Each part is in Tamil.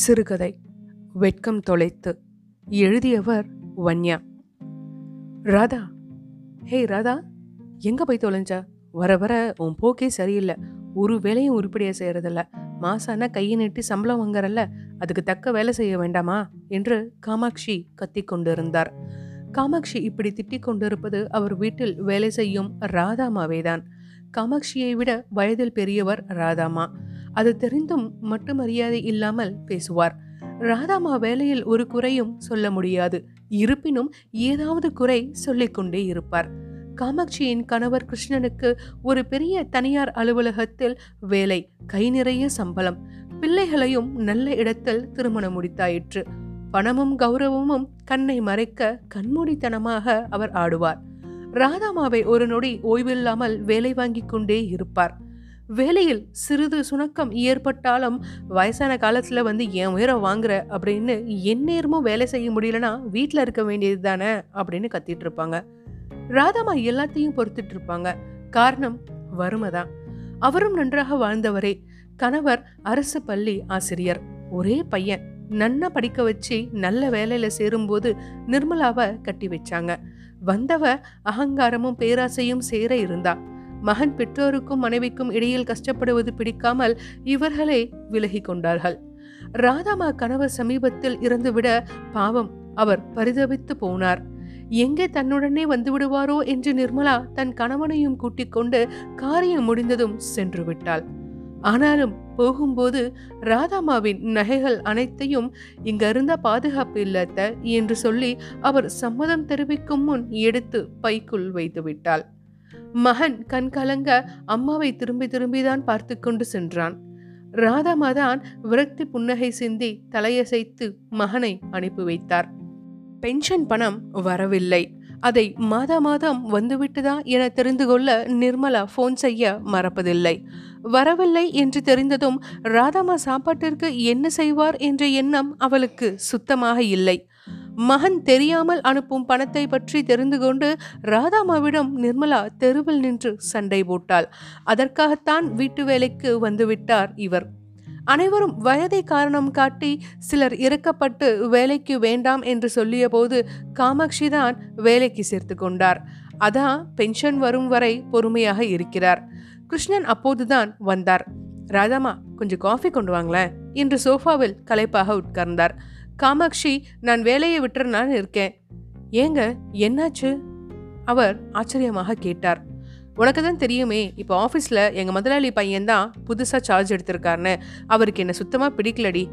சிறுகதை. வெட்கம் தொலைத்து. எழுதியவர் வன்யா. ராதா. ஹே ராதா. எங்கே போய் தொலைஞ்சா? வர வர உன் போக்கே சரியில்லை. ஒரு வேலையும் உருப்படியாக செய்கிறதில்ல மாசானா கையை நீட்டி சம்பளம் வாங்குறல்ல. அதுக்கு தக்க வேலை செய்ய வேண்டாமா? என்று காமாட்சி கத்தி கொண்டிருந்தார். காமாட்சி இப்படி திட்டிக் கொண்டிருப்பது அவர் வீட்டில் வேலை செய்யும் ராதாமாவேதான். காமாட்சியை விட வயதில் பெரியவர் ராதாமா. அது தெரிந்தும் மட்டு மரியாதை இல்லாமல் பேசுவார். ராதாமா வேலையில் ஒரு குறையும் சொல்ல முடியாது. இருப்பினும் ஏதாவது குறை சொல்லிக்கொண்டே இருப்பார். காமாட்சியின் கணவர் கிருஷ்ணனுக்கு ஒரு பெரிய தனியார் அலுவலகத்தில் வேலை கை நிறைய சம்பளம் பிள்ளைகளையும் நல்ல இடத்தில் திருமணம் முடித்தாயிற்று. பணமும் கௌரவமும் கண்ணை மறைக்க கண்மூடித்தனமாக அவர் ஆடுவார். ராதாமாவை ஒரு நொடி ஓய்வில்லாமல் வேலை வாங்கிக் கொண்டே இருப்பார். வேலையில் சிறிது சுணக்கம் ஏற்பட்டாலும் வயசான காலத்தில் வந்து என் உயரம் வாங்குற அப்படின்னு எந்நேரமும் வேலை செய்ய முடியலன்னா வீட்டில் இருக்க வேண்டியது தானே அப்படின்னு கத்திட்டு இருப்பாங்க. ராதாமா எல்லாத்தையும் பொறுத்துட்டு இருப்பாங்க. காரணம் வறுமை தான். அவரும் நன்றாக வாழ்ந்தவரே. கணவர் அரசு பள்ளி ஆசிரியர். ஒரே பையன். நன்னா படிக்க வச்சு நல்ல வேலையில சேரும்போது நிர்மலாவை கட்டி வச்சாங்க. வந்தவ அகங்காரமும் பேராசையும் சேர இருந்தா. மகன் பெற்றோருக்கும் மனைவிக்கும் இடையில் கஷ்டப்படுவது பிடிக்காமல் இவர்களே விலகி கொண்டார்கள். ராதாமா கணவர் சமீபத்தில் இறந்துவிட பாவம் அவர் பரிதவித்து போனார். எங்கே தன்னுடனே வந்து விடுவாரோ என்று நிர்மலா தன் கணவனையும் கூட்டிக் கொண்டு காரியம் முடிந்ததும் சென்று விட்டாள் ஆனாலும் போகும்போது ராதாமாவின் நகைகள் அனைத்தையும் இங்க இருந்த பாதுகாப்பு இல்லத்த என்று சொல்லி அவர் சம்மதம் தெரிவிக்கும் முன் எடுத்து பைக்குள் வைத்து விட்டாள் மகன் கண் கலங்க அம்மாவை திரும்பி திரும்பிதான் பார்த்து கொண்டு சென்றான். ராதாமாதான் விரக்தி புன்னகை சிந்தி தலையசைத்து மகனை அனுப்பி வைத்தார். பென்ஷன் பணம் வரவில்லை. அதை மாதா மாதம் வந்துவிட்டதா என தெரிந்து கொள்ள நிர்மலா ஃபோன் செய்ய மறப்பதில்லை. வரவில்லை என்று தெரிந்ததும் ராதாமா சாப்பாட்டிற்கு என்ன செய்வார் என்ற எண்ணம் அவளுக்கு சுத்தமாக இல்லை. மகன் தெரியாமல் அனுப்பும் பணத்தை பற்றி தெரிந்து கொண்டு ராதாமாவிடம் நிர்மலா தெருவில் நின்று சண்டை போட்டாள். அதற்காகத்தான் வீட்டு வேலைக்கு வந்துவிட்டார் இவர். அனைவரும் வயதை காரணம் காட்டி சிலர் இறக்கப்பட்டு வேலைக்கு வேண்டாம் என்று சொல்லிய போது காமாட்சி தான் வேலைக்கு சேர்த்து கொண்டார். அதான் பென்ஷன் வரும் வரை பொறுமையாக இருக்கிறார். கிருஷ்ணன் அப்போதுதான் வந்தார். ராதாமா கொஞ்சம் காஃபி கொண்டு வாங்களேன் என்று சோஃபாவில் களைப்பாக உட்கார்ந்தார். காமாட்சி நான் வேலையை விட்டுறனான்னு இருக்கேன். ஏங்க என்னாச்சு? அவர் ஆச்சரியமாக கேட்டார். உனக்கு தான் தெரியுமே இப்போ ஆஃபீஸில் எங்கள் முதலாளி பையன் தான் புதுசாக சார்ஜ் எடுத்திருக்காருன்னு. அவருக்கு என்னை சுத்தமாக பிடிக்கலடி.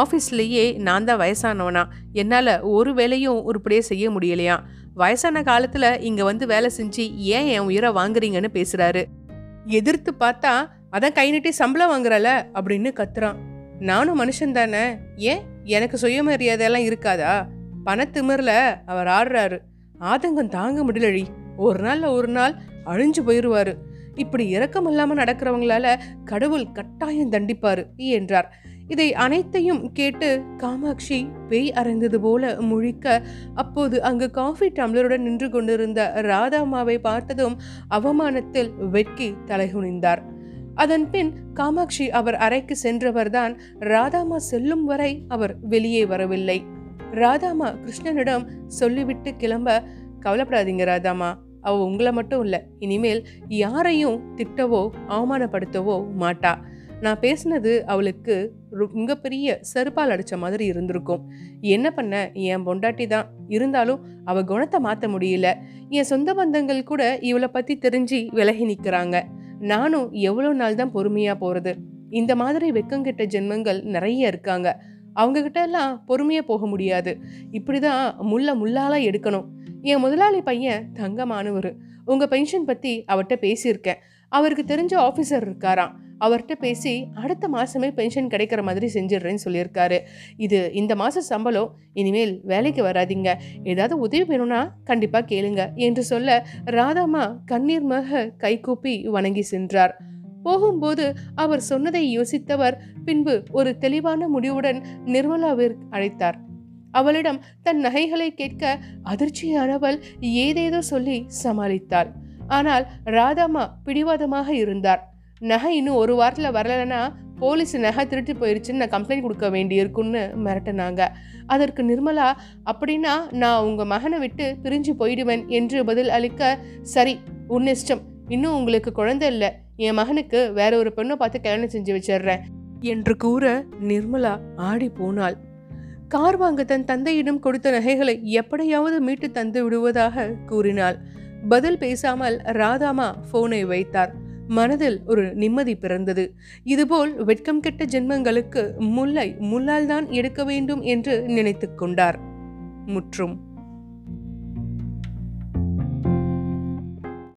ஆஃபீஸ்லேயே நான் தான் வயசானவனா. என்னால் ஒரு வேலையும் உருப்படியே செய்ய முடியலையா? வயசான காலத்தில் இங்கே வந்து வேலை செஞ்சு ஏன் என் உயிரை வாங்குறீங்கன்னு பேசுகிறாரு எதிர்த்து பார்த்தா அதான் கை நீட்டி சம்பளம் வாங்குறல அப்படின்னு கத்துறான். நானும் மனுஷன் தானே? ஏன்? எனக்கு சுயமரியாதையெல்லாம் இருக்காதா? பணத்திமிரில் அவர் ஆடுறாரு. ஆதங்கம் தாங்க முடியலடி. ஒரு நாளில் ஒரு நாள் அழிஞ்சு போயிடுவார் இப்படி இரக்கம் இல்லாமல் நடக்கிறவங்களால கடவுள் கட்டாயம் தண்டிப்பாரு என்றார். இதை அனைத்தையும் கேட்டு காமாட்சி பேய் அறைந்தது போல முழிக்க அப்போது அங்கு காஃபி டம்ளருடன் நின்று கொண்டிருந்த ராதாமாவை பார்த்ததும் அவமானத்தில் வெட்கி தலைகுனிந்தார். அதன் பின் காமாட்சி அவர் அறைக்கு சென்றவர்தான் ராதாமா செல்லும் வரை அவர் வெளியே வரவில்லை. ராதாமா கிருஷ்ணனிடம் சொல்லிவிட்டு கிளம்ப கவலைப்படாதீங்க ராதாமா அவ உங்களை மட்டும் இல்லை இனிமேல் யாரையும் திட்டவோ அவமானப்படுத்தவோ மாட்டா. நான் பேசினது அவளுக்கு மிகப்பெரிய செருப்பால் அடித்த மாதிரி இருந்திருக்கும். என்ன பண்ண? என் பொண்டாட்டி தான். இருந்தாலும் அவ குணத்தை மாற்ற முடியல. என் சொந்த பந்தங்கள் கூட இவளை பத்தி தெரிஞ்சு விலகி நிற்கிறாங்க நானும் எவ்வளோ நாள் தான் பொறுமையா போறது? இந்த மாதிரி வெக்கங்கிட்ட ஜென்மங்கள் நிறைய இருக்காங்க. அவங்க கிட்ட எல்லாம் பொறுமையா போக முடியாது. இப்படிதான் முள்ள முள்ளால எடுக்கணும். என் முதலாளி பையன் தங்கமானவர். உங்கள் பென்ஷன் பற்றி அவர்கிட்ட பேசியிருக்கேன். அவருக்கு தெரிஞ்ச ஆஃபீஸர் இருக்காராம். அவர்கிட்ட பேசி அடுத்த மாதமே பென்ஷன் கிடைக்கிற மாதிரி செஞ்சிடுறேன்னு சொல்லியிருக்காரு. இது இந்த மாத சம்பளம் இனிமேல் வேலைக்கு வராதிங்க. ஏதாவது உதவி வேணும்னா கண்டிப்பாக கேளுங்க என்று சொல்ல ராதாமா கண்ணீர் மக கைகூப்பி வணங்கி சென்றார். போகும்போது அவர் சொன்னதை யோசித்தவர் பின்பு ஒரு தெளிவான முடிவுடன் நிர்மலாவிற்கு அழைத்தார். அவளிடம் தன் நகைகளை கேட்க அதிர்ச்சியானவள் ஏதேதோ சொல்லி சமாளித்தாள். ஆனால் ராதாமா பிடிவாதமாக இருந்தார். நகை இன்னும் ஒரு வாரத்தில் வரலன்னா போலீஸ் நகை திருட்டு போயிருச்சுன்னு நான் கம்ப்ளைண்ட் கொடுக்க வேண்டியிருக்குன்னு மிரட்டினாங்க. அதற்கு நிர்மலா அப்படின்னா நான் உங்கள் மகனை விட்டு பிரிஞ்சு போயிடுவேன் என்று பதில் அளிக்க சரி உன் இஷ்டம். இன்னும் உங்களுக்கு குழந்தை இல்லை. என் மகனுக்கு வேற ஒரு பெண்ணை பார்த்து கல்யாணம் செஞ்சு வச்சிடுறேன் என்று கூற நிர்மலா ஆடி போனாள். கார் வாங்க தன் தந்தையிடம் கொடுத்த நகைகளை எப்படியாவது மீட்டு தந்து விடுவதாக கூறினாள். பதில் பேசாமல் ராதாமா போனை வைத்தார். மனதில் ஒரு நிம்மதி பிறந்தது. இதுபோல் வெட்கம் கெட்ட ஜென்மங்களுக்கு முல்லை முள்ளால் தான் எடுக்க வேண்டும் என்று நினைத்து கொண்டார். முற்றும்.